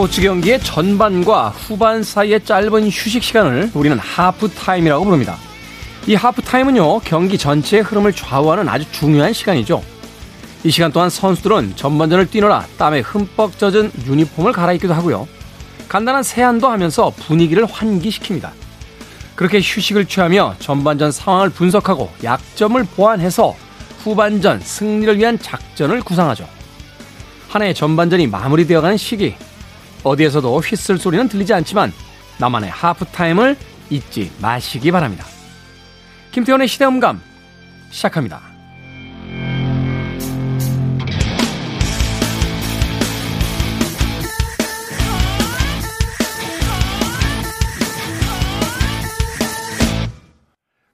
스포츠 경기의 전반과 후반 사이의 짧은 휴식 시간을 우리는 하프타임이라고 부릅니다. 이 하프타임은요, 경기 전체의 흐름을 좌우하는 아주 중요한 시간이죠. 이 시간 동안 선수들은 전반전을 뛰느라 땀에 흠뻑 젖은 유니폼을 갈아입기도 하고요. 간단한 세안도 하면서 분위기를 환기시킵니다. 그렇게 휴식을 취하며 전반전 상황을 분석하고 약점을 보완해서 후반전 승리를 위한 작전을 구상하죠. 한 해의 전반전이 마무리되어가는 시기, 어디에서도 휘슬 소리는 들리지 않지만 나만의 하프타임을 잊지 마시기 바랍니다. 김태원의 시대음감 시작합니다.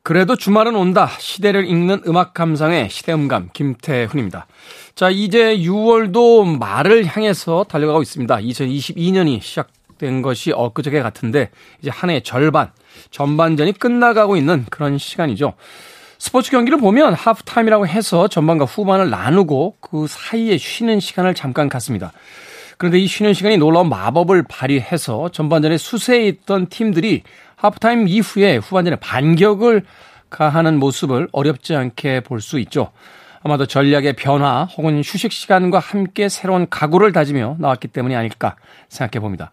그래도 주말은 온다. 시대를 읽는 음악 감상의 시대음감 김태훈입니다. 자, 이제 6월도 말을 향해서 달려가고 있습니다. 2022년이 시작된 것이 엊그저께 같은데 이제 한 해 절반, 전반전이 끝나가고 있는 그런 시간이죠. 스포츠 경기를 보면 하프타임이라고 해서 전반과 후반을 나누고 그 사이에 쉬는 시간을 잠깐 갖습니다. 그런데 이 쉬는 시간이 놀라운 마법을 발휘해서 전반전에 수세에 있던 팀들이 하프타임 이후에 후반전에 반격을 가하는 모습을 어렵지 않게 볼 수 있죠. 아마도 전략의 변화 혹은 휴식 시간과 함께 새로운 각오를 다지며 나왔기 때문이 아닐까 생각해 봅니다.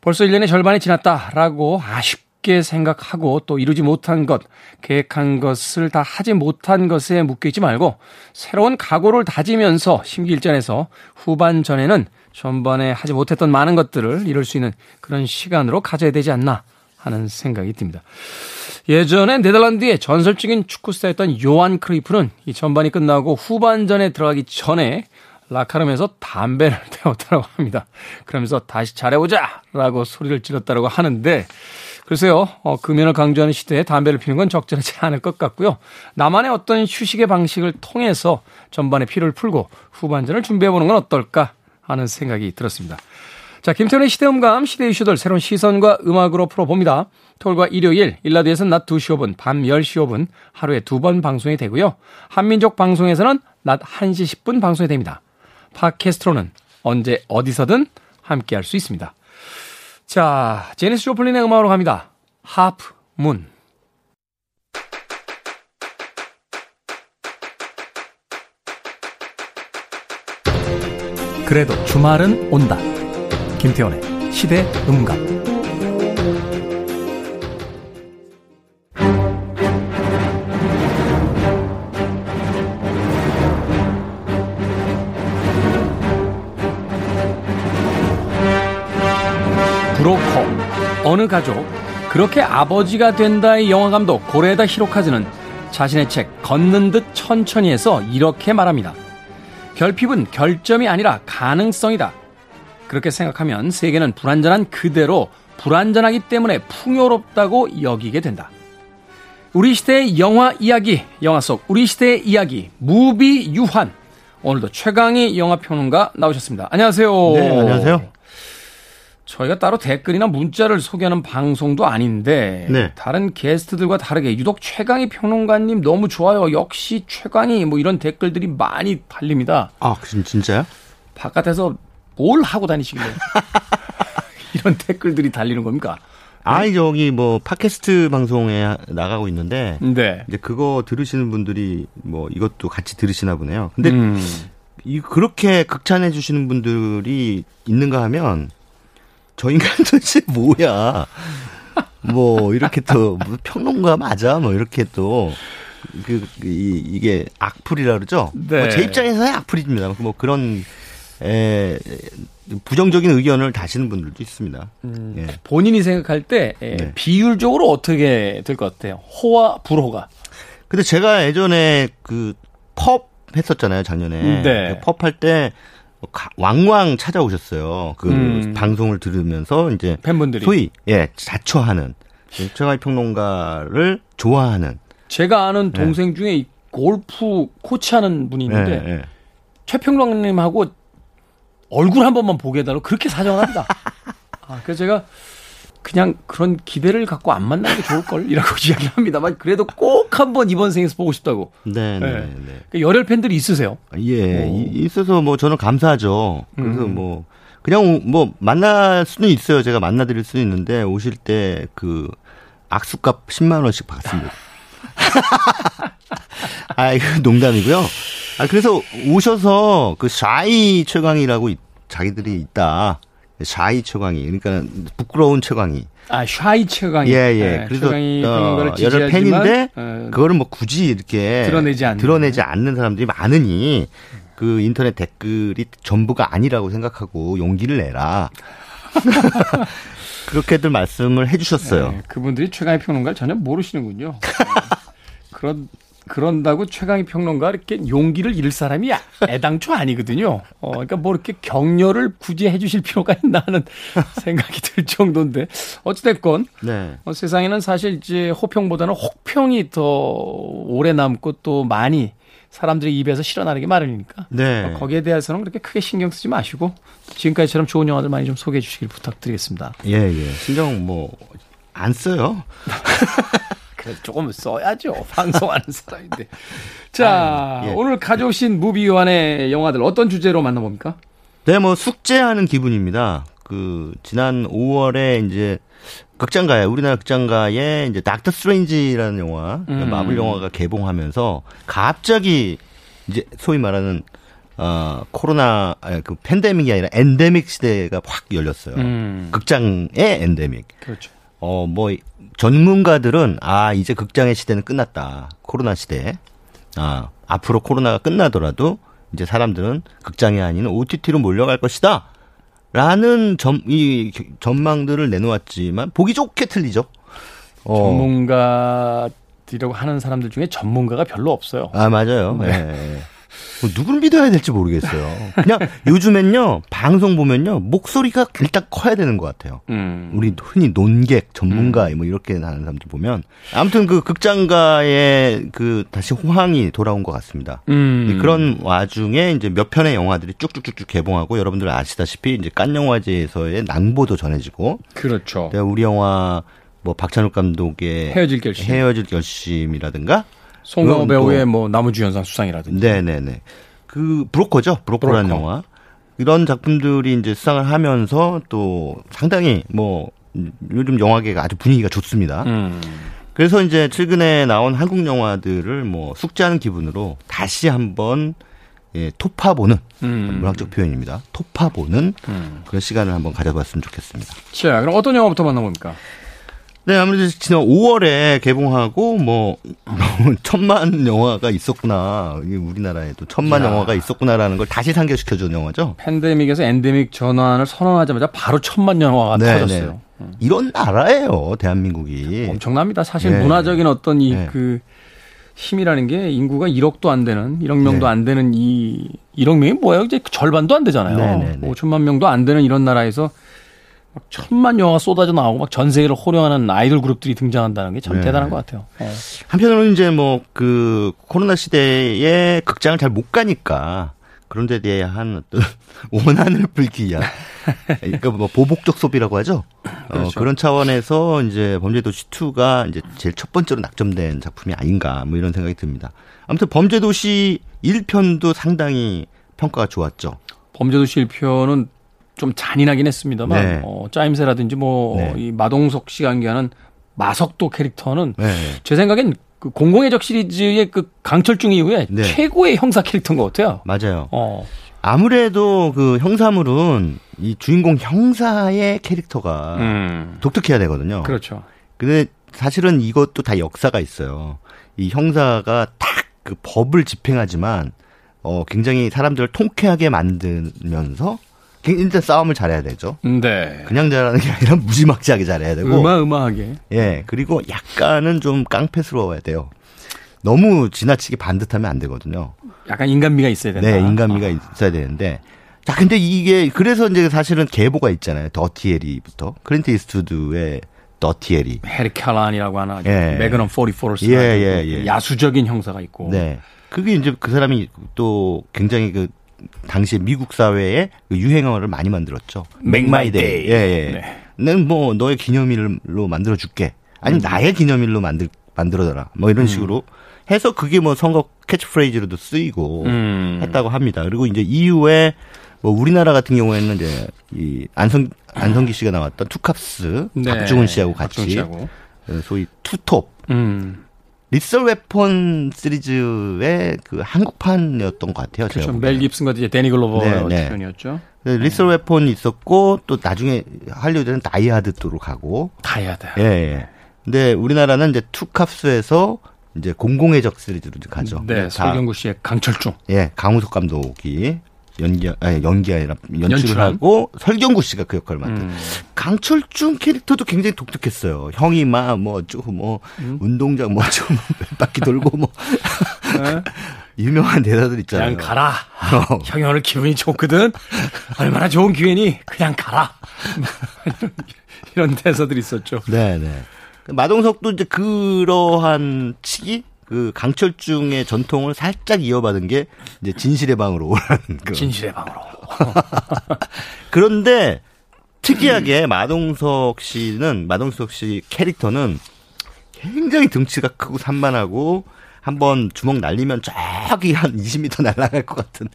벌써 1년의 절반이 지났다라고 아쉽게 생각하고 또 이루지 못한 것, 계획한 것을 다 하지 못한 것에 묶여있지 말고 새로운 각오를 다지면서 심기일전에서 후반전에는 전반에 하지 못했던 많은 것들을 이룰 수 있는 그런 시간으로 가져야 되지 않나 하는 생각이 듭니다. 예전에 네덜란드의 전설적인 축구 스타였던 요한 크리프는 이 전반이 끝나고 후반전에 들어가기 전에 라카름에서 담배를 태웠다고 합니다. 그러면서 다시 잘해보자! 라고 소리를 질렀다고 하는데, 글쎄요, 어, 금연을 강조하는 시대에 담배를 피는 건 적절하지 않을 것 같고요. 나만의 어떤 휴식의 방식을 통해서 전반의 피를 풀고 후반전을 준비해보는 건 어떨까 하는 생각이 들었습니다. 자, 김태훈의 시대음감, 시대 이슈들 새로운 시선과 음악으로 풀어봅니다. 토요일과 일요일, 일라드에서는 낮 2시 5분, 밤 10시 5분 하루에 두 번 방송이 되고요. 한민족 방송에서는 낮 1시 10분 방송이 됩니다. 팟캐스트로는 언제 어디서든 함께할 수 있습니다. 자, 제니스 조플린의 음악으로 갑니다. 하프 문. 그래도 주말은 온다. 김태원의 시대 음감. 브로커, 어느 가족, 그렇게 아버지가 된다의 영화감독 고레다 히로카즈는 자신의 책 걷는 듯 천천히에서 이렇게 말합니다. 결핍은 결점이 아니라 가능성이다. 그렇게 생각하면 세계는 불완전한 그대로 불완전하기 때문에 풍요롭다고 여기게 된다. 우리 시대의 영화 이야기, 영화 속 우리 시대의 이야기, 무비 유환. 오늘도 최강희 영화평론가 나오셨습니다. 안녕하세요. 네, 안녕하세요. 저희가 따로 댓글이나 문자를 소개하는 방송도 아닌데 네. 다른 게스트들과 다르게 유독 최강희 평론가님 너무 좋아요. 역시 최강희 뭐 이런 댓글들이 많이 달립니다. 아, 진짜요? 바깥에서 뭘 하고 다니시길래 이런 댓글들이 달리는 겁니까? 아니 저기 뭐 팟캐스트 방송에 나가고 있는데 네. 이제 그거 들으시는 분들이 뭐 이것도 같이 들으시나 보네요. 근데 음. 이 그렇게 극찬해 주시는 분들이 있는가 하면 저 인간 도대체 뭐야? 뭐 이렇게 또뭐 평론가 맞아? 뭐 이렇게 또 그, 그 이, 이게 악플이라 그러죠. 네. 뭐 제 입장에서는 악플입니다. 뭐 그런 에, 부정적인 의견을 다시는 분들도 있습니다. 음, 예. 본인이 생각할 때 에, 네. 비율적으로 어떻게 될 것 같아요? 호와 불호가. 근데 제가 예전에 그 펍 했었잖아요 작년에. 네. 그 펍할 때 왕왕 찾아오셨어요. 그 음. 방송을 들으면서 이제 팬분들이 소위 예 자초하는 최강희 평론가를 좋아하는 제가 아는 네. 동생 네. 중에 골프 코치하는 분이 있는데 네, 네. 최 평론가님하고 얼굴 한 번만 보게 해달라고 그렇게 사정합니다. 아, 그래서 제가 그냥 그런 기대를 갖고 안 만나는 게 좋을걸? 이라고 이야기를 합니다만, 그래도 꼭 한번 이번 생에서 보고 싶다고. 네, 네, 네. 네. 그러니까 열혈 팬들이 있으세요? 예, 오. 있어서 뭐 저는 감사하죠. 그래서 음. 뭐, 그냥 뭐 만날 수는 있어요. 제가 만나드릴 수는 있는데 오실 때 그 악수값 10만 원씩 받습니다. 아, 이거 농담이고요. 아, 그래서 오셔서 그 shy 최광희라고 자기들이 있다. shy 최광희. 그러니까 부끄러운 최광희. 아, shy 최광희. 예, 예. 네, 그래서 어, 여러 팬인데 어, 그거를 뭐 굳이 이렇게 드러내지 않는 드러내지 않는 사람들이 많으니 그 인터넷 댓글이 전부가 아니라고 생각하고 용기를 내라. 그렇게들 말씀을 해주셨어요. 네, 그분들이 최강희 평론가를 전혀 모르시는군요. 그런 그런다고 최강희 평론가 이렇게 용기를 잃을 사람이 애당초 아니거든요. 어, 그러니까 뭐 이렇게 격려를 굳이 해주실 필요가 있나 하는 생각이 들 정도인데 어찌됐건 네. 어, 세상에는 사실 이제 호평보다는 혹평이 더 오래 남고 또 많이 사람들의 입에서 실어나는 게 마련이니까 네. 어, 거기에 대해서는 그렇게 크게 신경 쓰지 마시고 지금까지처럼 좋은 영화들 많이 좀 소개해 주시길 부탁드리겠습니다. 예, 예. 신경 뭐 안 써요. 그래서 조금 써야죠. 방송하는 사람인데. 자, 아, 예. 오늘 가져오신 무비요한의 영화들 어떤 주제로 만나봅니까? 네, 뭐 숙제하는 기분입니다. 그 지난 5월에 이제 극장가에 우리나라 극장가에 이제 닥터 스트레인지라는 영화 음. 마블 영화가 개봉하면서 갑자기 이제 소위 말하는 어 코로나 아니, 그 팬데믹이 아니라 엔데믹 시대가 확 열렸어요. 음. 극장의 엔데믹. 그렇죠. 어 뭐 전문가들은 아 이제 극장의 시대는 끝났다. 코로나 시대. 아 앞으로 코로나가 끝나더라도 이제 사람들은 극장이 아닌 OTT로 몰려갈 것이다. 라는 점, 이 전망들을 내놓았지만 보기 좋게 틀리죠. 어. 전문가들이라고 하는 사람들 중에 전문가가 별로 없어요. 아, 맞아요. 네. 네. 뭐 누구를 믿어야 될지 모르겠어요. 그냥 요즘엔요 방송 보면요 목소리가 일단 커야 되는 것 같아요. 음. 우리 흔히 논객 전문가 음. 뭐 이렇게 하는 사람들 보면 아무튼 그 극장가의 그 다시 호황이 돌아온 것 같습니다. 음. 그런 와중에 이제 몇 편의 영화들이 쭉쭉쭉쭉 개봉하고 여러분들 아시다시피 이제 깐 영화제에서의 낭보도 전해지고 그렇죠. 우리 영화 뭐 박찬욱 감독의 헤어질 결심 헤어질 결심이라든가 송강호 배우의 뭐 나무주연상 수상이라든지. 네네네. 그 브로커죠. 브로커라는 브로커. 영화. 이런 작품들이 이제 수상을 하면서 또 상당히 뭐 요즘 영화계가 아주 분위기가 좋습니다. 음. 그래서 이제 최근에 나온 한국 영화들을 뭐 숙제하는 기분으로 다시 한번 예, 토파보는 음. 문학적 표현입니다. 토파보는 음. 그런 시간을 한번 가져봤으면 좋겠습니다. 자, 그럼 어떤 영화부터 만나봅니까? 네, 아무래도 지난 5월에 개봉하고 뭐 천만 영화가 있었구나. 우리나라에도 천만 야. 영화가 있었구나라는 걸 다시 상기시켜 준 영화죠. 팬데믹에서 엔데믹 전환을 선언하자마자 바로 천만 영화가 네, 터졌어요. 네. 이런 나라예요, 대한민국이. 엄청납니다. 사실 네. 문화적인 어떤 이그 네. 그 힘이라는 게 인구가 1억도 안 되는 1억 명도 네. 안 되는 이 1억 명이 뭐예요? 이제 절반도 안 되잖아요. 네, 5천만 명도 안 되는 이런 나라에서 막 천만 영화 쏟아져 나오고 막 전 세계를 호령하는 아이돌 그룹들이 등장한다는 게참 네. 대단한 것 같아요. 네. 한편으로는 이제 뭐 그 코로나 시대에 극장을 잘 못 가니까 그런 데 대한 어떤 원한을 풀기 위한 그러니까 뭐 보복적 소비라고 하죠. 어, 그렇죠. 어, 그런 차원에서 이제 범죄도시 2가 이제 제일 첫 번째로 낙점된 작품이 아닌가 뭐 이런 생각이 듭니다. 아무튼 범죄도시 1편도 상당히 평가가 좋았죠. 범죄도시 1편은 좀 잔인하긴 했습니다만 네. 어, 짜임새라든지 뭐이 네. 마동석 씨가 연기하는 마석도 캐릭터는 네. 제 생각엔 그 공공의 적 시리즈의 그 강철중 이후에 네. 최고의 형사 캐릭터인 것 같아요. 맞아요. 어. 아무래도 그 형사물은 이 주인공 형사의 캐릭터가 음. 독특해야 되거든요. 그렇죠. 근데 사실은 이것도 다 역사가 있어요. 이 형사가 딱 그 법을 집행하지만 어 굉장히 사람들을 통쾌하게 만들면서 일단 싸움을 잘해야 되죠. 네. 그냥 잘하는 게 아니라 무지막지하게 잘해야 되고. 어마어마하게. 예. 그리고 약간은 좀 깡패스러워야 돼요. 너무 지나치게 반듯하면 안 되거든요. 약간 인간미가 있어야 된다. 네, 인간미가 아. 있어야 되는데. 자, 근데 이게 그래서 이제 사실은 계보가 있잖아요. 더티 해리부터 클린트 이스트우드의 더티 해리. 해리 캘러핸이라고 하나. 예. 매그넘 44를 예, 예, 예. 야수적인 형사가 있고. 네. 그게 이제 그 사람이 또 굉장히 그 당시 미국 사회에 그 유행어를 많이 만들었죠. Make my day. 예, 예. 네. 난 뭐 너의 기념일로 만들어 줄게. 아니면 음. 나의 기념일로 만들 만들어더라. 뭐 이런 음. 식으로 해서 그게 뭐 선거 캐치프레이즈로도 쓰이고 음. 했다고 합니다. 그리고 이제 이후에 뭐 우리나라 같은 경우에는 이제 이 안성 안성기 씨가 나왔던 투캅스 네. 박중훈 씨하고 같이 씨하고. 어, 소위 투톱 음. Lethal Weapon 시리즈의 그 한국판이었던 것 같아요. 그렇죠. 멜 깁슨과 이제 대니 글로버의 네, 네. 편이었죠. 네, Lethal Weapon이 있었고 또 나중에 할리우드는 다이하드 도로 가고. 다이하드. 예, 예. 근데 우리나라는 이제 투캅스에서 이제 공공의 적 시리즈로 가죠. 네, 설경구 씨의 강철중. 예, 강우석 감독이 연기 아니 연기 아니라 연출을 하고 설경구 씨가 그 역할을 맡은 음. 강철중 캐릭터도 굉장히 독특했어요. 형이 막뭐쭉뭐 뭐 음? 운동장 뭐좀 바퀴 돌고 뭐 네? 유명한 대사들 있잖아요. 그냥 가라. 어. 형이 오늘 기분이 좋거든. 얼마나 좋은 기회니 그냥 가라. 이런 대사들이 있었죠. 네, 네. 마동석도 이제 그러한 치기 그 강철중의 전통을 살짝 이어받은 게 이제 진실의 방으로 오라는 그. 진실의 방으로. 그런데 특이하게 마동석 씨는 마동석 씨 캐릭터는 굉장히 등치가 크고 산만하고 한번 주먹 날리면 저기 한 20m 날아갈 것 같은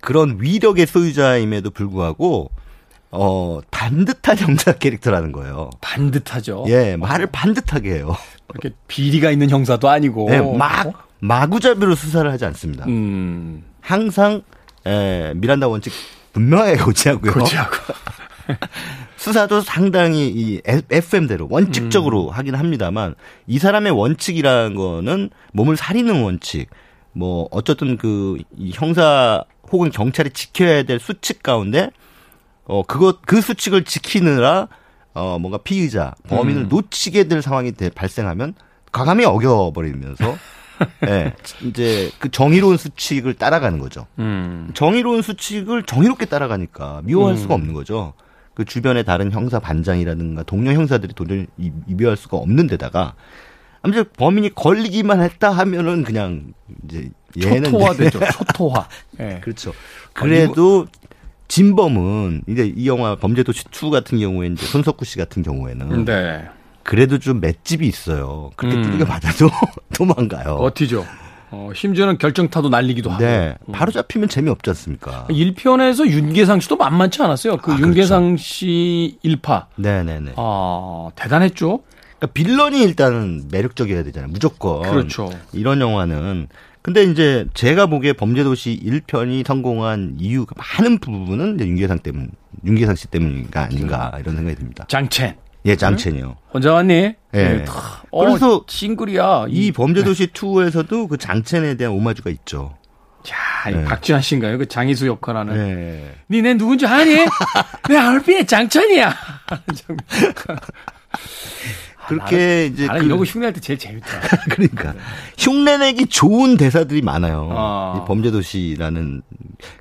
그런 위력의 소유자임에도 불구하고 어, 반듯한 형사 캐릭터라는 거예요. 반듯하죠. 예, 말을 반듯하게 해요. 그렇게 비리가 있는 형사도 아니고. 네, 막, 마구잡이로 수사를 하지 않습니다. 음. 항상, 에, 미란다 원칙 분명하게 고지하고요. 고지하고. 수사도 상당히 이 FM대로 원칙적으로 음. 하긴 합니다만 이 사람의 원칙이라는 거는 몸을 사리는 원칙, 뭐 어쨌든 그 형사 혹은 경찰이 지켜야 될 수칙 가운데 어 그것 그 수칙을 지키느라 어 뭔가 피의자 범인을 음. 놓치게 될 상황이 대, 발생하면 과감히 어겨버리면서 예, 네, 이제 그 정의로운 수칙을 따라가는 거죠. 음. 정의로운 수칙을 정의롭게 따라가니까 미워할 음. 수가 없는 거죠. 그 주변의 다른 형사 반장이라든가 동료 형사들이 도저히 이별할 수가 없는 데다가 아무튼 범인이 걸리기만 했다 하면은 그냥 이제 얘는 초토화되죠. 초토화. 네. 그렇죠. 그래도 진범은 이제 이 영화 범죄도시 2 같은 경우에 이제 손석구 씨 같은 경우에는 네. 그래도 좀 맷집이 있어요. 그렇게 음. 두들겨 맞아도 도망가요. 어티죠. 어, 심지어는 결정타도 날리기도 하고. 네. 음. 바로 잡히면 재미없지 않습니까? 1편에서 윤계상 씨도 만만치 않았어요. 그 아, 그렇죠. 윤계상 그렇죠. 씨 1파. 네네네. 아, 대단했죠? 그러니까 빌런이 일단은 매력적이어야 되잖아요. 무조건. 그렇죠. 이런 영화는 근데 이제 제가 보기에 범죄도시 1편이 성공한 이유가 많은 부분은 윤계상 때문, 윤계상 씨 때문인가 아닌가 이런 생각이 듭니다. 장첸. 예, 장첸이요. 혼자 왔니? 예. 네. 어, 그래서 싱글이야. 이 범죄도시 2에서도 그 장첸에 대한 오마주가 있죠. 자, 네. 박지환 씨인가요? 그 장희수 역할하는. 네. 니내 누군지 아니? 내 얼핏 장천이야. 그렇게 나는, 이제 나는 그, 이러고 흉내할 때 제일 재밌다. 그러니까 흉내내기 좋은 대사들이 많아요. 어. 이 범죄도시라는.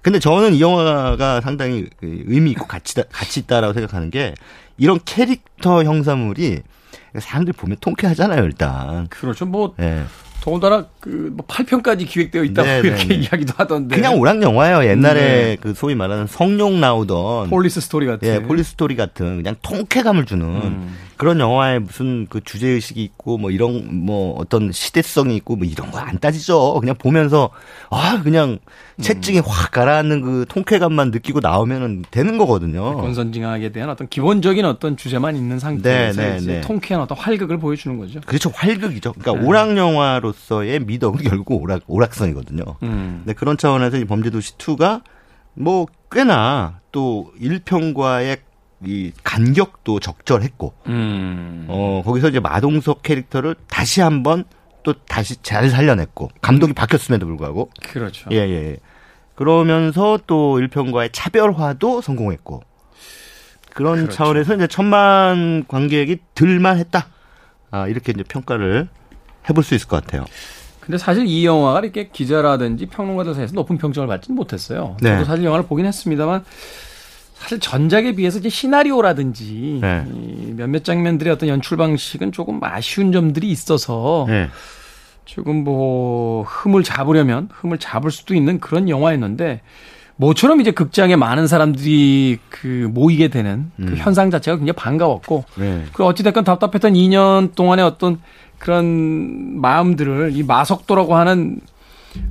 근데 저는 이 영화가 상당히 그 의미 있고 가치 가치 있다라고 생각하는 게 이런 캐릭터 형사물이 사람들이 보면 통쾌하잖아요, 일단. 그렇죠. 뭐 네. 더군다나 그뭐 8편까지 기획되어 있다고 네네네. 이렇게 네, 네. 이야기도 하던데. 그냥 오락 영화예요. 옛날에 네. 그 소위 말하는 성룡 나오던 Police Story 같은. 예, Police Story 같은 그냥 통쾌감을 주는 음. 그런 영화에 무슨 그 주제 의식이 있고 뭐 이런 뭐 어떤 시대성이 있고 뭐 이런 거 안 따지죠. 그냥 보면서 아 그냥 채증이 음. 확 가라앉는 그 통쾌감만 느끼고 나오면은 되는 거거든요. 권선징악에 대한 어떤 기본적인 어떤 주제만 있는 상태에서 네, 네, 네. 통쾌한 어떤 활극을 보여주는 거죠. 그렇죠. 활극이죠. 그러니까 네. 오락 영화로서의 미 덕은 결국 오락 오락성이거든요. 음. 네, 그런 차원에서 이 범죄도시 2가 뭐 꽤나 또 1편과의 이 간격도 적절했고, 음. 어, 거기서 이제 마동석 캐릭터를 다시 한번 또 다시 잘 살려냈고, 감독이 바뀌었음에도 불구하고. 그렇죠. 예, 예. 예. 그러면서 또 1편과의 차별화도 성공했고, 그런 그렇죠. 차원에서 이제 천만 관객이 들만 했다. 아, 이렇게 이제 평가를 해볼 수 있을 것 같아요. 근데 사실 이 영화가 이렇게 기자라든지 평론가들 사이에서 높은 평점을 받지는 못했어요. 네. 저도 사실 영화를 보긴 했습니다만 사실 전작에 비해서 이제 시나리오라든지 네. 이 몇몇 장면들의 어떤 연출 방식은 조금 아쉬운 점들이 있어서 네. 조금 뭐 흠을 잡으려면 흠을 잡을 수도 있는 그런 영화였는데 모처럼 이제 극장에 많은 사람들이 그 모이게 되는 그 음. 현상 자체가 굉장히 반가웠고 네. 그 어찌됐건 답답했던 2년 동안의 어떤 그런 마음들을 이 마석도라고 하는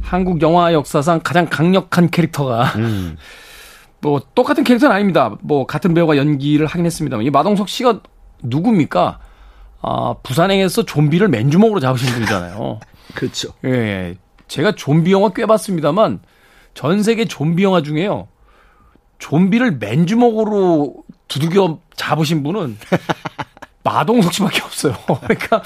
한국 영화 역사상 가장 강력한 캐릭터가 음. 뭐 똑같은 캐릭터는 아닙니다. 뭐 같은 배우가 연기를 하긴 했습니다만 이 마동석 씨가 누굽니까? 아, 부산행에서 좀비를 맨주먹으로 잡으신 분이잖아요. 그렇죠. 예. 제가 좀비 영화 꽤 봤습니다만 전 세계 좀비 영화 중에요. 좀비를 맨주먹으로 두들겨 잡으신 분은 마동석 씨밖에 없어요. 그러니까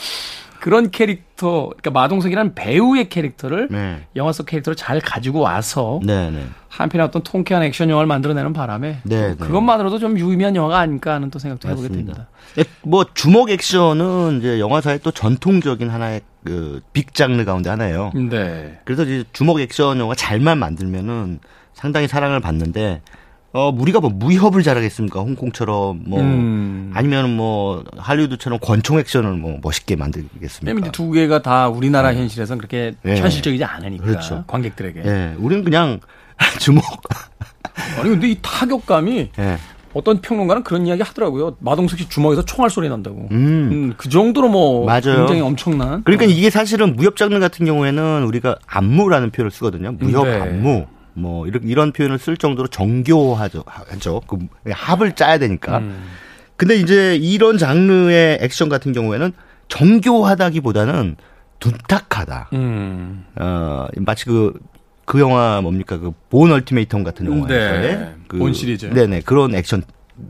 그런 캐릭터, 그러니까 마동석이라는 배우의 캐릭터를 네. 영화 속 캐릭터를 잘 가지고 와서 네, 네. 한편의 어떤 통쾌한 액션 영화를 만들어내는 바람에 네, 네. 그것만으로도 좀 유의미한 영화가 아닐까 하는 또 생각도 맞습니다. 해보게 됩니다. 예, 뭐 주먹 액션은 이제 영화사의 또 전통적인 하나의 그빅 장르 가운데 하나예요. 네. 그래서 이제 주먹 액션 영화 잘만 만들면은 상당히 사랑을 받는데 어, 우리가 뭐 무협을 잘하겠습니까? 홍콩처럼 뭐 음. 아니면 뭐 할리우드처럼 권총 액션을 뭐 멋있게 만들겠습니까? 근데 두 개가 다 우리나라 네. 현실에서는 그렇게 네. 현실적이지 않으니까 그렇죠. 관객들에게. 네. 우리는 그냥 주먹. 아니 근데 이 타격감이 네. 어떤 평론가는 그런 이야기 하더라고요. 마동석 씨 주먹에서 총알 소리 난다고. 음. 음, 그 정도로 뭐 맞아요. 굉장히 엄청난. 그러니까 어. 이게 사실은 무협 장르 같은 경우에는 우리가 안무라는 표현을 쓰거든요. 무협 네. 안무. 뭐 이런 이런 표현을 쓸 정도로 정교하죠. 하죠. 그 합을 짜야 되니까. 음. 근데 이제 이런 장르의 액션 같은 경우에는 정교하다기보다는 둔탁하다. 음. 어 마치 그그 그 영화 뭡니까 그본 얼티메이텀 같은 영화에서의 네. 그본 시리즈. 네네 그런 액션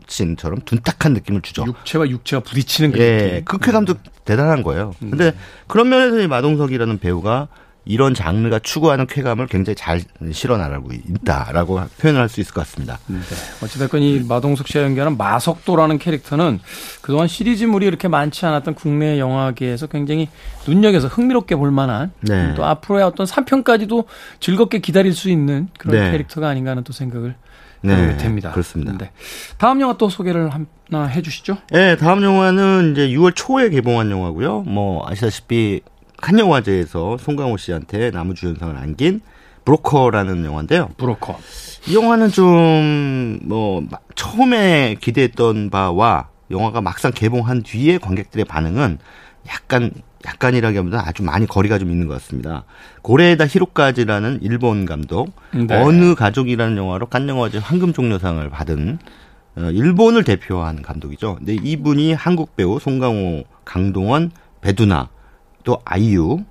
씬처럼 둔탁한 느낌을 주죠. 육체와 육체가 부딪히는 그 예, 느낌. 그 쾌감도 음. 대단한 거예요. 근데 음. 그런 면에서 마동석이라는 배우가 이런 장르가 추구하는 쾌감을 굉장히 잘 실어나가고 있다라고 표현을 할 수 있을 것 같습니다. 네. 어찌됐건 이 마동석 씨와 연기하는 마석도라는 캐릭터는 그동안 시리즈물이 이렇게 많지 않았던 국내 영화계에서 굉장히 눈여겨서 흥미롭게 볼 만한 네. 또 앞으로의 어떤 3편까지도 즐겁게 기다릴 수 있는 그런 네. 캐릭터가 아닌가 하는 또 생각을 네, 됩니다. 그렇습니다. 네. 다음 영화 또 소개를 하나 해주시죠. 네, 다음 영화는 이제 6월 초에 개봉한 영화고요. 뭐 아시다시피 칸영화제에서 송강호 씨한테 나무주연상을 안긴 브로커라는 영화인데요. 브로커. 이 영화는 좀 뭐 처음에 기대했던 바와 영화가 막상 개봉한 뒤에 관객들의 반응은 약간 약간이라기보다 아주 많이 거리가 좀 있는 것 같습니다. 고레에다 히로까지라는 일본 감독, 네. 어느 가족이라는 영화로 깐영화제 황금종려상을 받은 어, 일본을 대표하는 감독이죠. 근데 이분이 한국 배우 송강호, 강동원, 배두나 또 아이유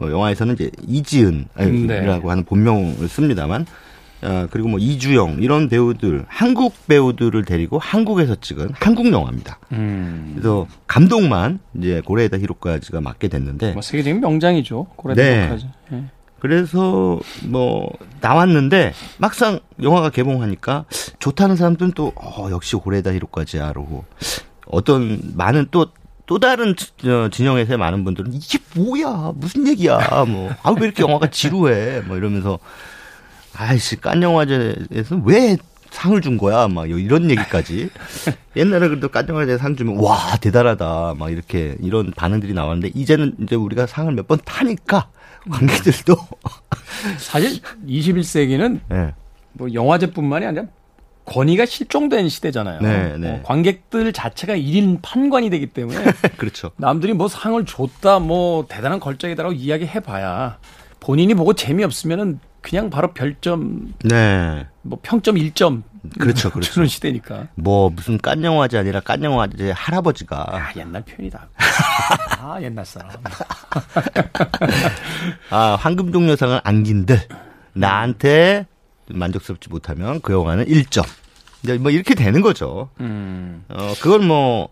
어, 영화에서는 이제 이지은이라고 네. 하는 본명을 씁니다만 어, 그리고 뭐 이주영 이런 배우들 한국 배우들을 데리고 한국에서 찍은 한국 영화입니다. 음. 그래서 감독만 이제 고레에다 히로까지가 맡게 됐는데 뭐 세계적인 명장이죠 고레에다 네. 히로까지. 네. 그래서 뭐 나왔는데 막상 영화가 개봉하니까 좋다는 사람들은 또 어, 역시 고레에다 히로까지야라고 어떤 많은 또 또 다른 진영에서의 많은 분들은 이게 뭐야? 무슨 얘기야? 뭐아왜 이렇게 영화가 지루해? 뭐 이러면서 아이씨 깐 영화제에서 왜 상을 준 거야? 막 이런 얘기까지. 옛날에 그래도 깐 영화제 상 주면 와 대단하다. 막 이렇게 이런 반응들이 나왔는데 이제는 이제 우리가 상을 몇 번 타니까 관객들도 사실 21세기는 네. 뭐 영화제뿐만이 아니라 권위가 실종된 시대잖아요. 네, 네. 어, 관객들 자체가 1인 판관이 되기 때문에 그렇죠. 남들이 뭐 상을 줬다 뭐 대단한 걸작이다라고 이야기해 봐야 본인이 보고 재미없으면은 그냥 바로 별점 네. 뭐 평점 1점 그렇죠, 그렇죠. 주는 시대니까. 뭐 무슨 깐 영화제 아니라 깐 영화제 할아버지가 아, 옛날 편이다. 아, 옛날 사람. 아, 황금종려상을 안긴들 나한테 만족스럽지 못하면 그 영화는 1점. 이제 뭐 이렇게 되는 거죠. 음. 어, 그건 뭐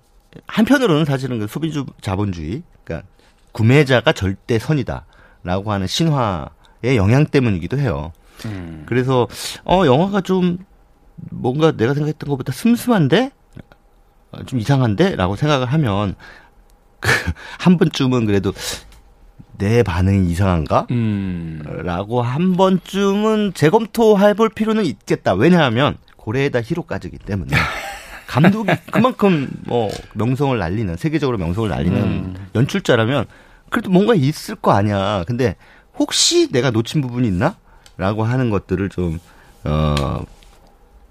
한편으로는 사실은 그 소비주 자본주의, 그러니까 구매자가 절대 선이다라고 하는 신화의 영향 때문이기도 해요. 음. 그래서 어 영화가 좀 뭔가 내가 생각했던 것보다 슴슴한데 어, 좀 이상한데라고 생각을 하면 그 한 번쯤은 그래도 내 반응이 이상한가? 음. 라고 한 번쯤은 재검토해 볼 필요는 있겠다. 왜냐하면 고래에다 히로까지기 때문에. 감독이 그만큼 뭐 명성을 날리는 세계적으로 명성을 날리는 음. 연출자라면 그래도 뭔가 있을 거 아니야. 근데 혹시 내가 놓친 부분이 있나? 라고 하는 것들을 좀, 어,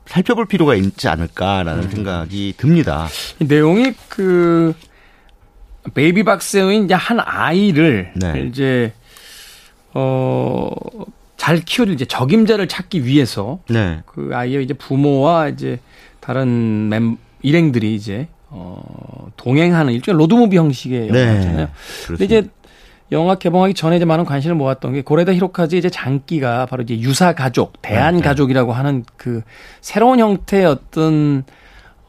살펴볼 필요가 있지 않을까라는 음. 생각이 듭니다. 내용이 그, 베이비 박스에 이제 한 아이를 네. 이제 어 잘 키워줄 이제 적임자를 찾기 위해서 네. 그 아이의 이제 부모와 이제 다른 멤 일행들이 이제 어 동행하는 일종의 로드무비 형식의 네. 영화잖아요. 네. 근데 이제 영화 개봉하기 전에 이제 많은 관심을 모았던 게 고레다 히로카즈 이제 장기가 바로 이제 유사 가족, 대한 네, 네. 가족이라고 하는 그 새로운 형태의 어떤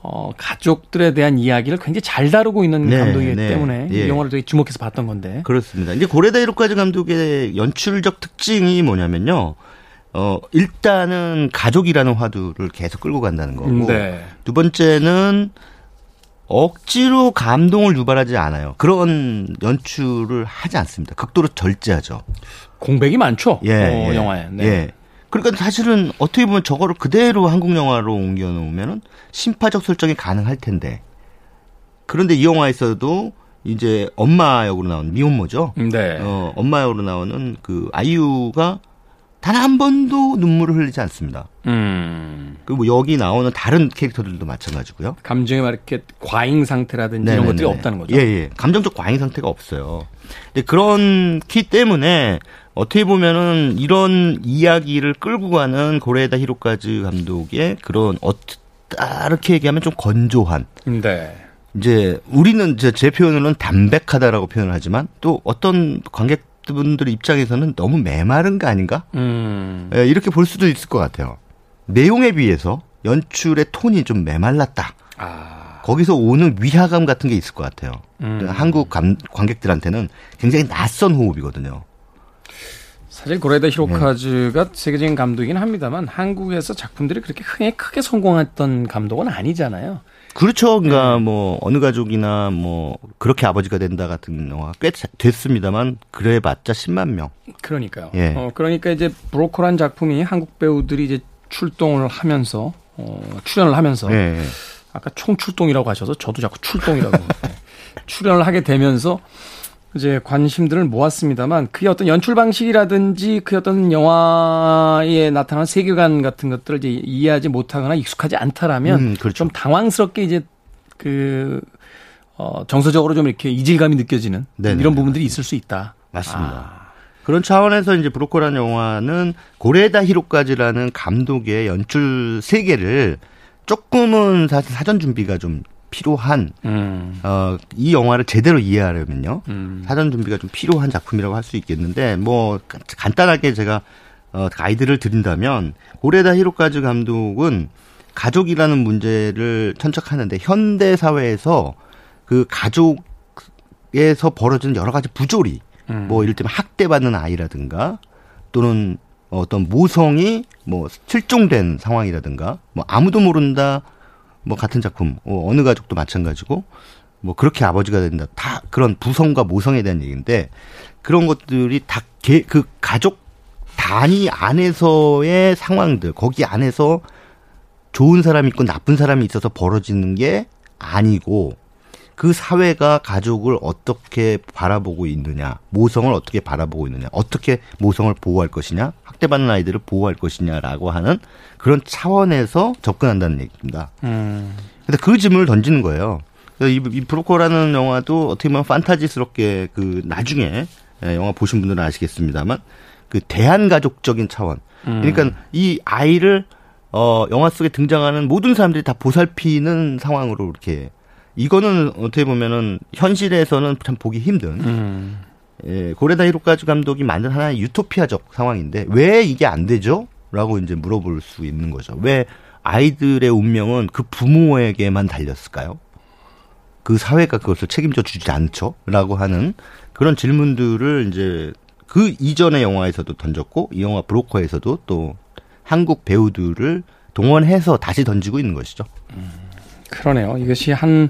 어, 가족들에 대한 이야기를 굉장히 잘 다루고 있는 네, 감독이기 네, 때문에 예. 이 영화를 되게 주목해서 봤던 건데. 그렇습니다. 이제 고레다 히로카즈 감독의 연출적 특징이 뭐냐면요. 어, 일단은 가족이라는 화두를 계속 끌고 간다는 거고. 네. 두 번째는 억지로 감동을 유발하지 않아요. 그런 연출을 하지 않습니다. 극도로 절제하죠. 공백이 많죠. 예, 어, 예. 영화에. 네. 예. 그러니까 사실은 어떻게 보면 저거를 그대로 한국 영화로 옮겨 놓으면은 심파적 설정이 가능할 텐데. 그런데 이 영화에서도 이제 엄마 역으로 나오는 미혼모죠. 네. 어, 엄마 역으로 나오는 그 아이유가 단 한 번도 눈물을 흘리지 않습니다. 음. 그리고 여기 나오는 다른 캐릭터들도 마찬가지고요. 감정의 막 이렇게 과잉 상태라든지 네네네. 이런 것들이 없다는 거죠. 예, 예. 감정적 과잉 상태가 없어요. 근데 그런 키 때문에 어떻게 보면은 이런 이야기를 끌고 가는 고레다 히로카즈 감독의 그런 어 따르게 얘기하면 좀 건조한. 네. 이제 우리는 제, 제 표현으로는 담백하다라고 표현을 하지만 또 어떤 관객 분들 입장에서는 너무 메마른 거 아닌가? 음. 예, 이렇게 볼 수도 있을 것 같아요. 내용에 비해서 연출의 톤이 좀 메말랐다. 아. 거기서 오는 위화감 같은 게 있을 것 같아요. 음. 한국 감, 관객들한테는 굉장히 낯선 호흡이거든요. 사실 고레다 히로카즈가 네. 세계적인 감독이긴 합니다만 한국에서 작품들이 그렇게 크게 크게 성공했던 감독은 아니잖아요. 그렇죠. 그러니까 네. 뭐 어느 가족이나 뭐 그렇게 아버지가 된다 같은 영화 꽤 됐습니다만 그래봤자 10만 명. 그러니까요. 예. 어, 그러니까 이제 브로커란 작품이 한국 배우들이 이제 출동을 하면서 어, 출연을 하면서 예. 아까 총출동이라고 하셔서 저도 자꾸 출동이라고 네. 출연을 하게 되면서 이제 관심들을 모았습니다만 그의 어떤 연출 방식이라든지 그의 어떤 영화에 나타나는 세계관 같은 것들을 이제 이해하지 못하거나 익숙하지 않다라면 음, 그렇죠. 좀 당황스럽게 이제 그 어, 정서적으로 좀 이렇게 이질감이 느껴지는 네네. 이런 부분들이 있을 수 있다. 맞습니다. 아. 그런 차원에서 이제 브로커라는 영화는 고레다 히로까지라는 감독의 연출 세계를 조금은 사실 사전 준비가 좀 필요한 음. 어, 이 영화를 제대로 이해하려면요 음. 사전 준비가 좀 필요한 작품이라고 할 수 있겠는데 뭐 간단하게 제가 어, 가이드를 드린다면 고레다 히로카즈 감독은 가족이라는 문제를 천착하는데 현대 사회에서 그 가족에서 벌어지는 여러 가지 부조리 음. 뭐 이를테면 학대받는 아이라든가 또는 어떤 모성이 뭐 실종된 상황이라든가 뭐 아무도 모른다 뭐 같은 작품 어, 어느 가족도 마찬가지고 뭐 그렇게 아버지가 된다. 다 그런 부성과 모성에 대한 얘기인데 그런 것들이 다 그 가족 단위 안에서의 상황들 거기 안에서 좋은 사람이 있고 나쁜 사람이 있어서 벌어지는 게 아니고 그 사회가 가족을 어떻게 바라보고 있느냐, 모성을 어떻게 바라보고 있느냐, 어떻게 모성을 보호할 것이냐, 학대받는 아이들을 보호할 것이냐라고 하는 그런 차원에서 접근한다는 얘기입니다. 음. 근데 그 질문을 던지는 거예요. 이, 이 브로커라는 영화도 어떻게 보면 판타지스럽게 그 나중에 예, 영화 보신 분들은 아시겠습니다만 그 대한가족적인 차원. 음. 그러니까 이 아이를 어 영화 속에 등장하는 모든 사람들이 다 보살피는 상황으로 이렇게 이거는 어떻게 보면은 현실에서는 참 보기 힘든 음. 예, 고레다 히로카즈 감독이 만든 하나의 유토피아적 상황인데 왜 이게 안 되죠? 라고 이제 물어볼 수 있는 거죠. 왜 아이들의 운명은 그 부모에게만 달렸을까요? 그 사회가 그것을 책임져 주지 않죠? 라고 하는 그런 질문들을 이제 그 이전의 영화에서도 던졌고 이 영화 브로커에서도 또 한국 배우들을 동원해서 다시 던지고 있는 것이죠. 음. 그러네요. 이것이 한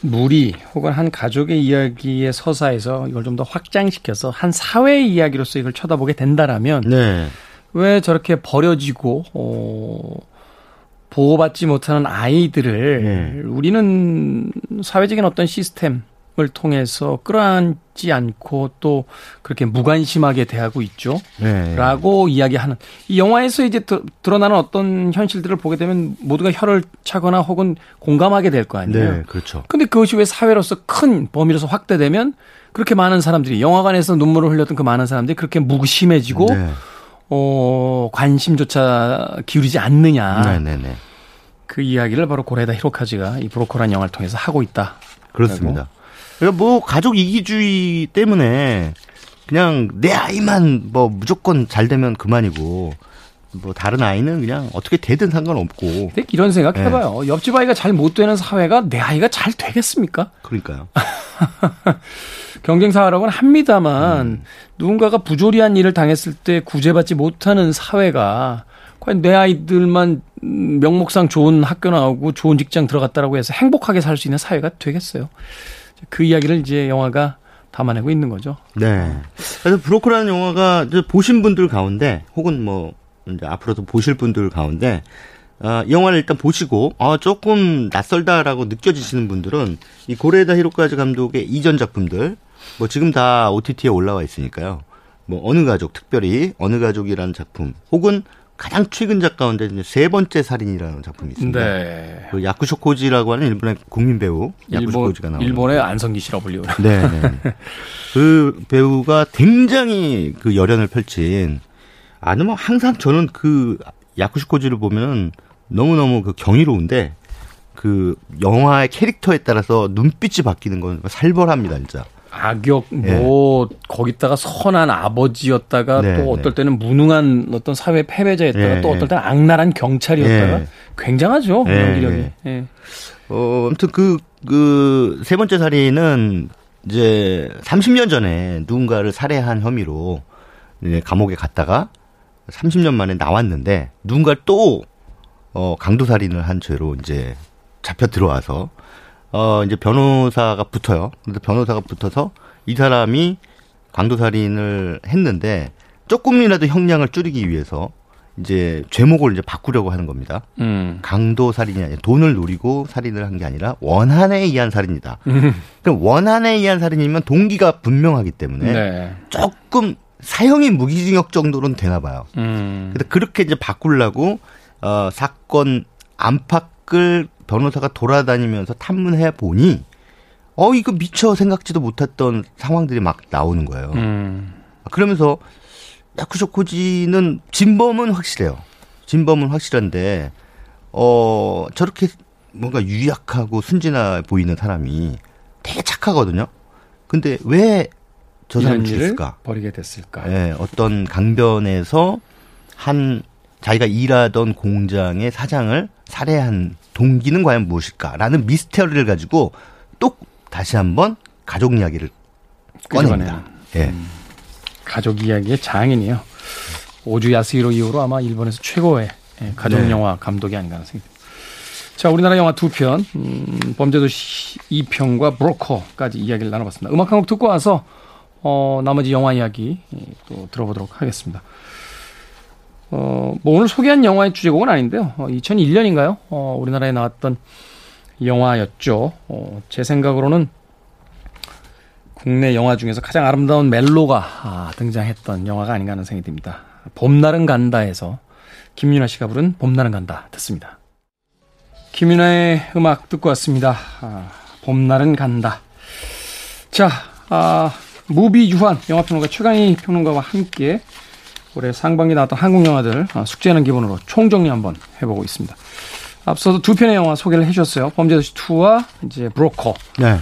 무리 혹은 한 가족의 이야기의 서사에서 이걸 좀 더 확장시켜서 한 사회의 이야기로서 이걸 쳐다보게 된다라면 네. 왜 저렇게 버려지고 어 보호받지 못하는 아이들을 네. 우리는 사회적인 어떤 시스템 통해서 끌어안지 않고 또 그렇게 무관심하게 대하고 있죠. 네. 라고 이야기하는 이 영화에서 이제 드러나는 어떤 현실들을 보게 되면 모두가 혀를 차거나 혹은 공감하게 될 거 아니에요. 네, 그렇죠. 근데 그것이 왜 사회로서 큰 범위로서 확대되면 그렇게 많은 사람들이 영화관에서 눈물을 흘렸던 그 많은 사람들이 그렇게 무심해지고 네. 어, 관심조차 기울이지 않느냐. 네네네. 네, 네. 그 이야기를 바로 고레다 히로카즈가 이 브로커란 영화를 통해서 하고 있다. 그렇습니다. 그러니까 뭐 가족 이기주의 때문에 그냥 내 아이만 뭐 무조건 잘 되면 그만이고 뭐 다른 아이는 그냥 어떻게 되든 상관없고. 이런 생각 해봐요. 네. 옆집 아이가 잘 못 되는 사회가 내 아이가 잘 되겠습니까? 그러니까요. 경쟁 사회라고는 합니다만 음. 누군가가 부조리한 일을 당했을 때 구제받지 못하는 사회가 과연 내 아이들만 명목상 좋은 학교 나오고 좋은 직장 들어갔다라고 해서 행복하게 살 수 있는 사회가 되겠어요. 그 이야기를 이제 영화가 담아내고 있는 거죠. 네. 그래서 브로커라는 영화가 보신 분들 가운데 혹은 뭐 이제 앞으로도 보실 분들 가운데 어, 이 영화를 일단 보시고 어, 조금 낯설다라고 느껴지시는 분들은 이 고레다 히로카즈 감독의 이전 작품들 뭐 지금 다 OTT에 올라와 있으니까요. 뭐 어느 가족 특별히 어느 가족이라는 작품 혹은 가장 최근 작 가운데 세 번째 살인이라는 작품이 있습니다. 네. 그 야쿠쇼 코지라고 하는 일본의 국민 배우 야쿠쇼 코지가 나오는 일본의 안성기 씨라 불리우 네, 네. 그 배우가 굉장히 그 열연을 펼친 아니 뭐 항상 저는 그 야쿠쇼 코지를 보면 너무 너무 그 경이로운데 그 영화의 캐릭터에 따라서 눈빛이 바뀌는 건 살벌합니다, 진짜. 악역 뭐 네. 거기다가 선한 아버지였다가 네, 또 어떨 네. 때는 무능한 어떤 사회 패배자였다가 또 어떨 때는 악랄한 경찰이었다가 굉장하죠 연기력이. 예. 어 아무튼 그그 그 세 번째 살인은 이제 30년 전에 누군가를 살해한 혐의로 이제 감옥에 갔다가 30년 만에 나왔는데 누군가를 또 어, 강도 살인을 한 죄로 이제 잡혀 들어와서 어, 이제 변호사가 붙어요. 근데 변호사가 붙어서 이 사람이 강도살인을 했는데 조금이라도 형량을 줄이기 위해서 이제 죄목을 이제 바꾸려고 하는 겁니다. 음. 강도 살인이 아니라 돈을 노리고 살인을 한 게 아니라 원한에 의한 살인이다. 음. 그럼 원한에 의한 살인이면 동기가 분명하기 때문에 네. 조금 사형이 무기징역 정도는 되나 봐요. 음. 근데 그렇게 이제 바꾸려고 어 사건 안팎을 변호사가 돌아다니면서 탐문해 보니 어 이거 미처 생각지도 못했던 상황들이 막 나오는 거예요. 음. 그러면서 야쿠쇼코지는 진범은 확실해요. 진범은 확실한데 어 저렇게 뭔가 유약하고 순진해 보이는 사람이 되게 착하거든요. 근데 왜 저 사람을 죽였을까? 버리게 됐을까? 예, 네, 어떤 강변에서 한 자기가 일하던 공장의 사장을 살해한 동기는 과연 무엇일까라는 미스터리를 가지고 또 다시 한번 가족 이야기를 꺼냅니다. 예. 음, 가족 이야기의 장인이에요. 오주 야스히로 이후로 아마 일본에서 최고의 예, 가족 네. 영화 감독이 아닌가 하는 생각이 자, 우리나라 영화 두 편, 음, 범죄도시 2편과 브로커까지 이야기를 나눠봤습니다. 음악 한 곡 듣고 와서, 어, 나머지 영화 이야기 또 들어보도록 하겠습니다. 어, 뭐 오늘 소개한 영화의 주제곡은 아닌데요. 어, 2001년인가요? 어, 우리나라에 나왔던 영화였죠. 어, 제 생각으로는 국내 영화 중에서 가장 아름다운 멜로가 아, 등장했던 영화가 아닌가 하는 생각이 듭니다. 봄날은 간다에서 김윤아 씨가 부른 봄날은 간다 듣습니다. 김윤아의 음악 듣고 왔습니다. 아, 봄날은 간다. 자, 아, 무비 유한 영화평론가 최강희 평론가와 함께 올해 상반기 나왔던 한국 영화들 아, 숙제하는 기본으로 총정리 한번 해보고 있습니다. 앞서도 두 편의 영화 소개를 해주셨어요. 범죄도시 2와 이제 브로커. 네.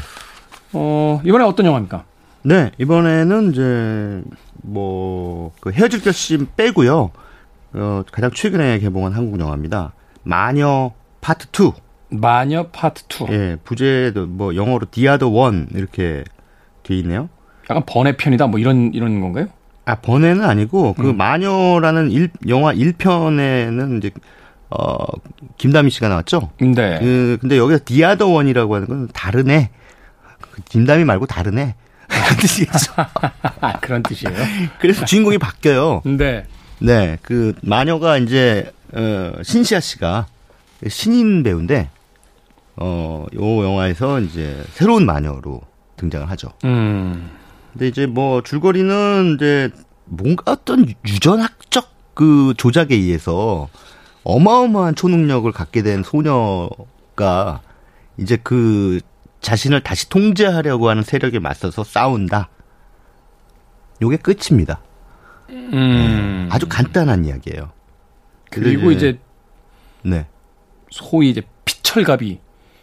어, 이번에 어떤 영화입니까? 네, 이번에는 이제 뭐 그 헤어질 결심 빼고요. 어, 가장 최근에 개봉한 한국 영화입니다. 마녀 파트 2. 마녀 파트 2. 예, 부제도 뭐 영어로 The Other One 이렇게 돼 있네요. 약간 번외편이다 뭐 이런 이런 건가요? 아, 번외는 아니고 그 음. 마녀라는 일, 영화 1편에는 이제 어 김다미 씨가 나왔죠. 네. 그 근데 여기서 The Other One이라고 하는 건 다른 애. 그 김다미 말고 다른 애. 그런 뜻이겠죠. 그런 뜻이에요. 그래서 주인공이 바뀌어요. 네. 네. 그 마녀가 이제 어 신시아 씨가 신인 배우인데 어요 영화에서 이제 새로운 마녀로 등장을 하죠. 음. 근데 이제 뭐 줄거리는 이제 뭔가 어떤 유전학적 그 조작에 의해서 어마어마한 초능력을 갖게 된 소녀가 이제 그 자신을 다시 통제하려고 하는 세력에 맞서서 싸운다. 요게 끝입니다. 음. 아주 간단한 이야기예요. 그리고 이제 네. 소위 이제 피철갑이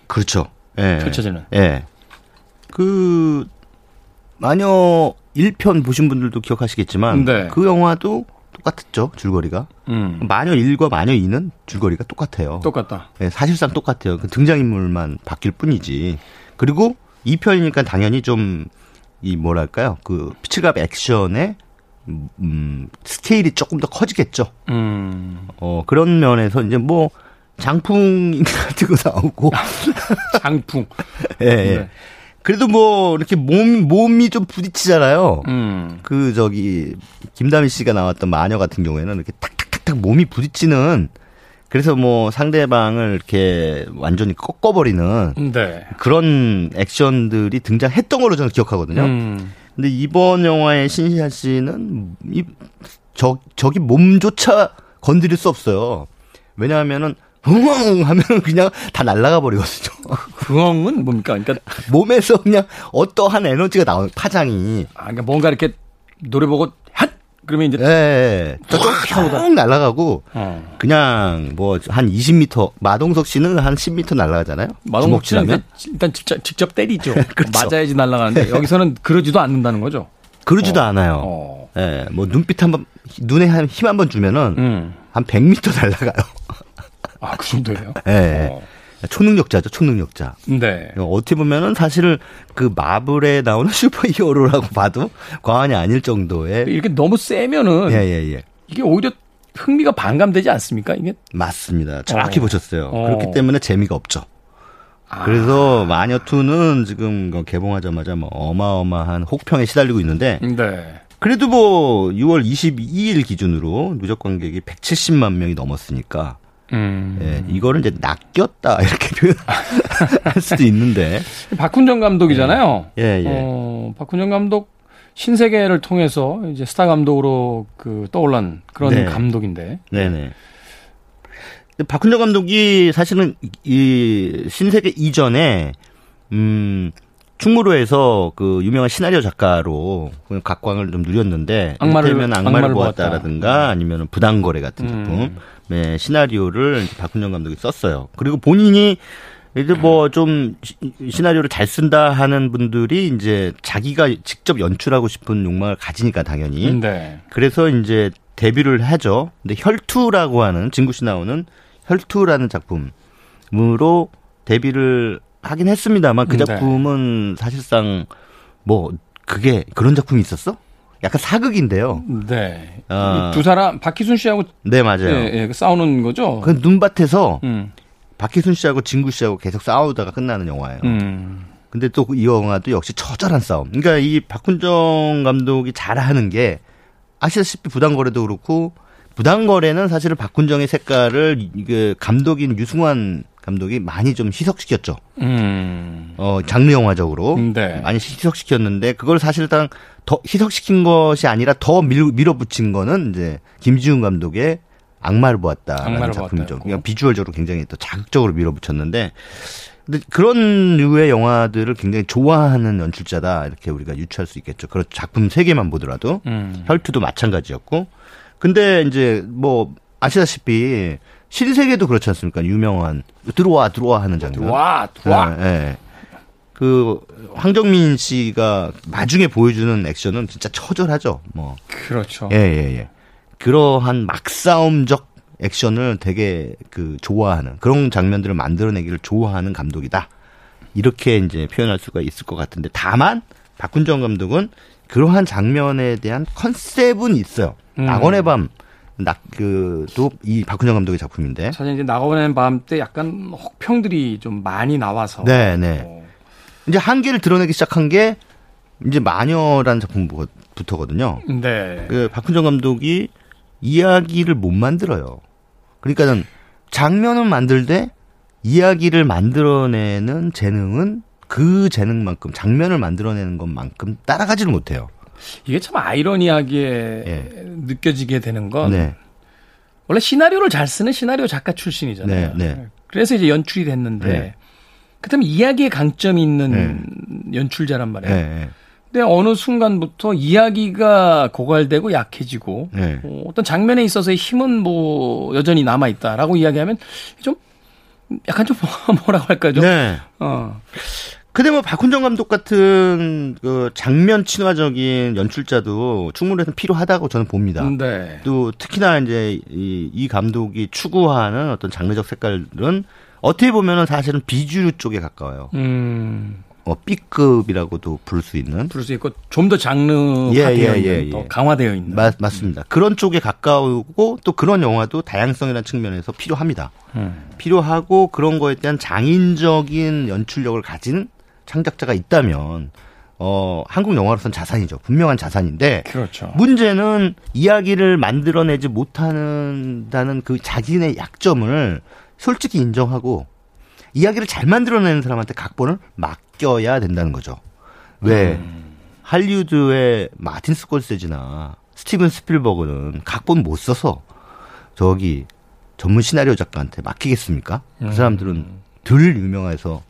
그렇죠. 예. 펼쳐지는. 예. 그 마녀 1편 보신 분들도 기억하시겠지만 네. 그 영화도 똑같았죠 줄거리가. 음. 마녀 1과 마녀 2는 줄거리가 똑같아요. 똑같다. 네, 사실상 똑같아요. 그 등장인물만 바뀔 뿐이지. 그리고 2편이니까 당연히 좀 이 뭐랄까요 그 피치갑 액션의 음, 스케일이 조금 더 커지겠죠. 음. 어 그런 면에서 이제 뭐 장풍 같은 거 나오고 장풍. 예. 예. 네. 그래도 뭐 이렇게 몸 몸이 좀 부딪히잖아요. 음. 그 저기 김다미 씨가 나왔던 마녀 같은 경우에는 이렇게 탁탁탁탁 몸이 부딪히는 그래서 뭐 상대방을 이렇게 완전히 꺾어버리는 네. 그런 액션들이 등장했던 걸로 저는 기억하거든요. 음. 근데 이번 영화의 신시아 씨는 이 저, 저기 몸조차 건드릴 수 없어요. 왜냐하면은 흥 하면 그냥 다 날아가 버리거든요. 흥은 뭡니까? 그러니까 몸에서 그냥 어떠한 에너지가 나오는 파장이. 아, 그러니까 뭔가 이렇게 노래 보고 핫 그러면 이제 예. 쭉 날아가고 어. 그냥 뭐 한 20m 마동석 씨는 한 10m 날아가잖아요. 마동석 씨는 일단 직접, 직접 때리죠. 그렇죠. 맞아야지 날아가는데 여기서는 그러지도 않는다는 거죠. 그러지도 어. 않아요. 어. 예. 뭐 눈빛 한번 눈에 한 힘 한번 주면은 음. 한 100m 날아가요. 아, 그 정도예요? 네. 어. 초능력자죠, 초능력자. 네. 어떻게 보면은 사실 그 마블에 나오는 슈퍼히어로라고 봐도 과언이 아닐 정도의. 이렇게 너무 세면은. 예, 예, 예. 이게 오히려 흥미가 반감되지 않습니까, 이게? 맞습니다. 정확히 어. 보셨어요. 어. 그렇기 때문에 재미가 없죠. 아. 그래서 마녀2는 지금 그 개봉하자마자 뭐 어마어마한 혹평에 시달리고 있는데. 네. 그래도 뭐 6월 22일 기준으로 누적 관객이 170만 명이 넘었으니까 음. 예, 이거를 이제 낚였다 이렇게 표현할 수도 있는데 박훈정 감독이잖아요. 예, 예. 어, 박훈정 감독 신세계를 통해서 이제 스타 감독으로 그 떠올란 그런 네. 감독인데. 네 네. 박훈정 감독이 사실은 이 신세계 이전에 음 충무로 에서 그 유명한 시나리오 작가로 각광을 좀 누렸는데 악마를 악마를, 악마를 보았다라든가 아니면 부당거래 같은 음. 작품 네, 시나리오를 박훈정 감독이 썼어요. 그리고 본인이 이제 뭐 좀 시나리오를 잘 쓴다 하는 분들이 이제 자기가 직접 연출하고 싶은 욕망을 가지니까 당연히. 네. 그래서 이제 데뷔를 하죠. 근데 혈투라고 하는 진구 씨 나오는 혈투라는 작품으로 데뷔를 하긴 했습니다만 그 네. 작품은 네. 사실상 뭐 그게 그런 작품이 있었어? 약간 사극인데요. 네. 어. 두 사람 박희순 씨하고 네 맞아요. 예, 예, 그 싸우는 거죠. 그 눈밭에서 음. 박희순 씨하고 진구 씨하고 계속 싸우다가 끝나는 영화예요. 음. 근데 또 이 영화도 역시 처절한 싸움. 그러니까 이 박훈정 감독이 잘하는 게 아시다시피 부당거래도 그렇고 부당거래는 사실은 박훈정의 색깔을 이게 감독인 유승환 감독이 많이 좀 희석시켰죠. 음. 어, 장르 영화적으로. 네. 많이 희석시켰는데, 그걸 사실상 더 희석시킨 것이 아니라 더 밀, 밀어붙인 거는 이제 김지훈 감독의 악마를 보았다라는 작품이죠. 그냥 비주얼적으로 굉장히 또 자극적으로 밀어붙였는데, 근데 그런 류의 영화들을 굉장히 좋아하는 연출자다 이렇게 우리가 유추할 수 있겠죠. 그런 작품 세 개만 보더라도 음. 혈투도 마찬가지였고, 근데 이제 뭐 아시다시피 신세계도 그렇지 않습니까? 유명한 들어와 들어와 하는 장면. 들어와 들어와. 네, 네. 그 황정민 씨가 나중에 보여주는 액션은 진짜 처절하죠. 뭐. 그렇죠. 예, 예, 예. 그러한 막싸움적 액션을 되게 그 좋아하는 그런 장면들을 만들어내기를 좋아하는 감독이다. 이렇게 이제 표현할 수가 있을 것 같은데 다만 박훈정 감독은 그러한 장면에 대한 컨셉은 있어요. 음. 낙원의 밤 낙그도 이 박훈정 감독의 작품인데. 사실 이제 나가오는 밤 때 약간 혹평들이 좀 많이 나와서. 네, 네. 어. 이제 한계를 드러내기 시작한 게 이제 마녀라는 작품부터거든요. 네. 그 박훈정 감독이 이야기를 못 만들어요. 그러니까는 장면은 만들되 이야기를 만들어내는 재능은 그 재능만큼 장면을 만들어내는 것만큼 따라가지를 못해요. 이게 참 아이러니하게 네. 느껴지게 되는 건 네. 원래 시나리오를 잘 쓰는 시나리오 작가 출신이잖아요. 네, 네. 그래서 이제 연출이 됐는데 네. 그다음에 이야기에 강점이 있는 네. 연출자란 말이에요. 네, 근데 어느 순간부터 이야기가 고갈되고 약해지고 어, 어떤 장면에 있어서의 힘은 뭐 여전히 남아 있다라고 이야기하면 좀 약간 좀 뭐라고 할까요? 좀 네. 어. 근데 뭐 박훈정 감독 같은 그 장면 친화적인 연출자도 충분히 필요하다고 저는 봅니다. 네. 또 특히나 이제 이, 이 감독이 추구하는 어떤 장르적 색깔은 어떻게 보면은 사실은 비주류 쪽에 가까워요. 음. 어, B급이라고도 부를 수 있는. 부를 수 있고 좀 더 장르화되어 예, 예, 예, 있는, 더 예. 강화되어 있는. 맞, 맞습니다. 그런 쪽에 가까우고 또 그런 영화도 다양성이라는 측면에서 필요합니다. 음. 필요하고 그런 거에 대한 장인적인 연출력을 가진 창작자가 있다면 어, 한국 영화로서는 자산이죠. 분명한 자산인데. 그렇죠. 문제는 이야기를 만들어내지 못하는다는 그 자신의 약점을 솔직히 인정하고 이야기를 잘 만들어내는 사람한테 각본을 맡겨야 된다는 거죠. 왜? 음. 할리우드의 마틴 스콜세지나 스티븐 스필버그는 각본 못 써서 저기 전문 시나리오 작가한테 맡기겠습니까? 그 음. 그 사람들은 덜 유명해서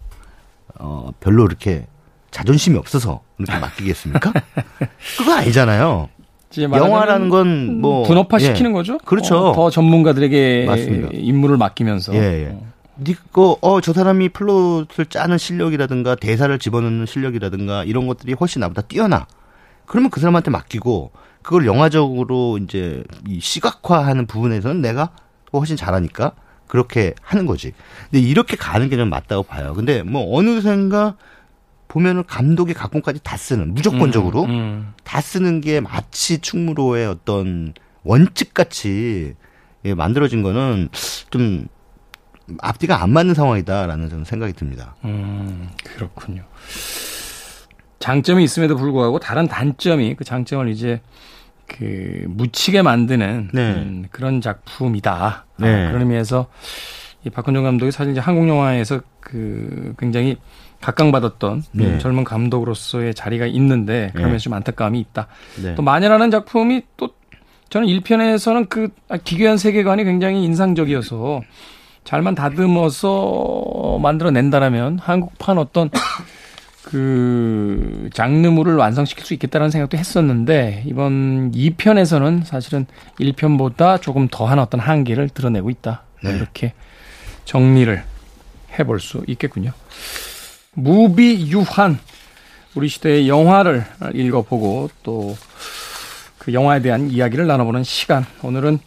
어 별로 이렇게 자존심이 없어서 이렇게 맡기겠습니까? 그거 아니잖아요. 영화라는 건 뭐 분업화 시키는 예. 거죠. 그렇죠. 어, 더 전문가들에게 맞습니다. 임무를 맡기면서. 예, 예. 어. 니거 어저 사람이 플롯을 짜는 실력이라든가 대사를 집어넣는 실력이라든가 이런 것들이 훨씬 나보다 뛰어나. 그러면 그 사람한테 맡기고 그걸 영화적으로 이제 이 시각화하는 부분에서는 내가 훨씬 잘하니까 그렇게 하는 거지. 근데 이렇게 가는 게 좀 맞다고 봐요. 근데 뭐 어느샌가 보면은 감독이 각본까지 다 쓰는 무조건적으로 음, 음. 다 쓰는 게 마치 충무로의 어떤 원칙 같이 예, 만들어진 거는 좀 앞뒤가 안 맞는 상황이다라는 저는 생각이 듭니다. 음, 그렇군요. 장점이 있음에도 불구하고 다른 단점이 그 장점을 이제 그 묻히게 만드는 네. 음, 그런 작품이다. 아, 네. 아, 그런 의미에서 이 박근종 감독이 사실 이제 한국 영화에서 그 굉장히 각광받았던 네. 젊은 감독으로서의 자리가 있는데 그러면서 네. 좀 안타까움이 있다. 네. 또 마녀라는 작품이 또 저는 1편에서는 그 기괴한 세계관이 굉장히 인상적이어서 잘만 다듬어서 만들어낸다라면 한국판 어떤 그 장르물을 완성시킬 수 있겠다는 생각도 했었는데 이번 2편에서는 사실은 1편보다 조금 더한 어떤 한계를 드러내고 있다. 네. 이렇게 정리를 해볼 수 있겠군요. 무비 유한 우리 시대의 영화를 읽어보고 또 그 영화에 대한 이야기를 나눠보는 시간. 오늘은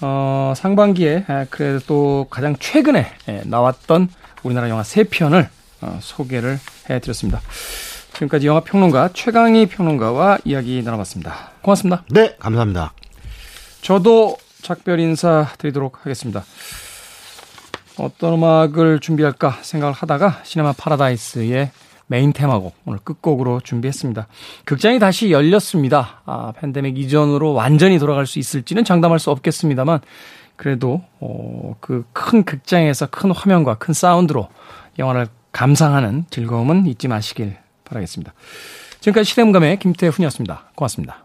어, 상반기에 그래도 또 가장 최근에 나왔던 우리나라 영화 세 편을 어, 소개를 해드렸습니다. 지금까지 영화 평론가 최강희 평론가와 이야기 나눠봤습니다. 고맙습니다. 네, 감사합니다. 저도 작별 인사 드리도록 하겠습니다. 어떤 음악을 준비할까 생각을 하다가 시네마 파라다이스의 메인 테마곡 오늘 끝곡으로 준비했습니다. 극장이 다시 열렸습니다. 아, 팬데믹 이전으로 완전히 돌아갈 수 있을지는 장담할 수 없겠습니다만 그래도 어, 그 큰 극장에서 큰 화면과 큰 사운드로 영화를 감상하는 즐거움은 잊지 마시길 바라겠습니다. 지금까지 시대음감의 김태훈이었습니다. 고맙습니다.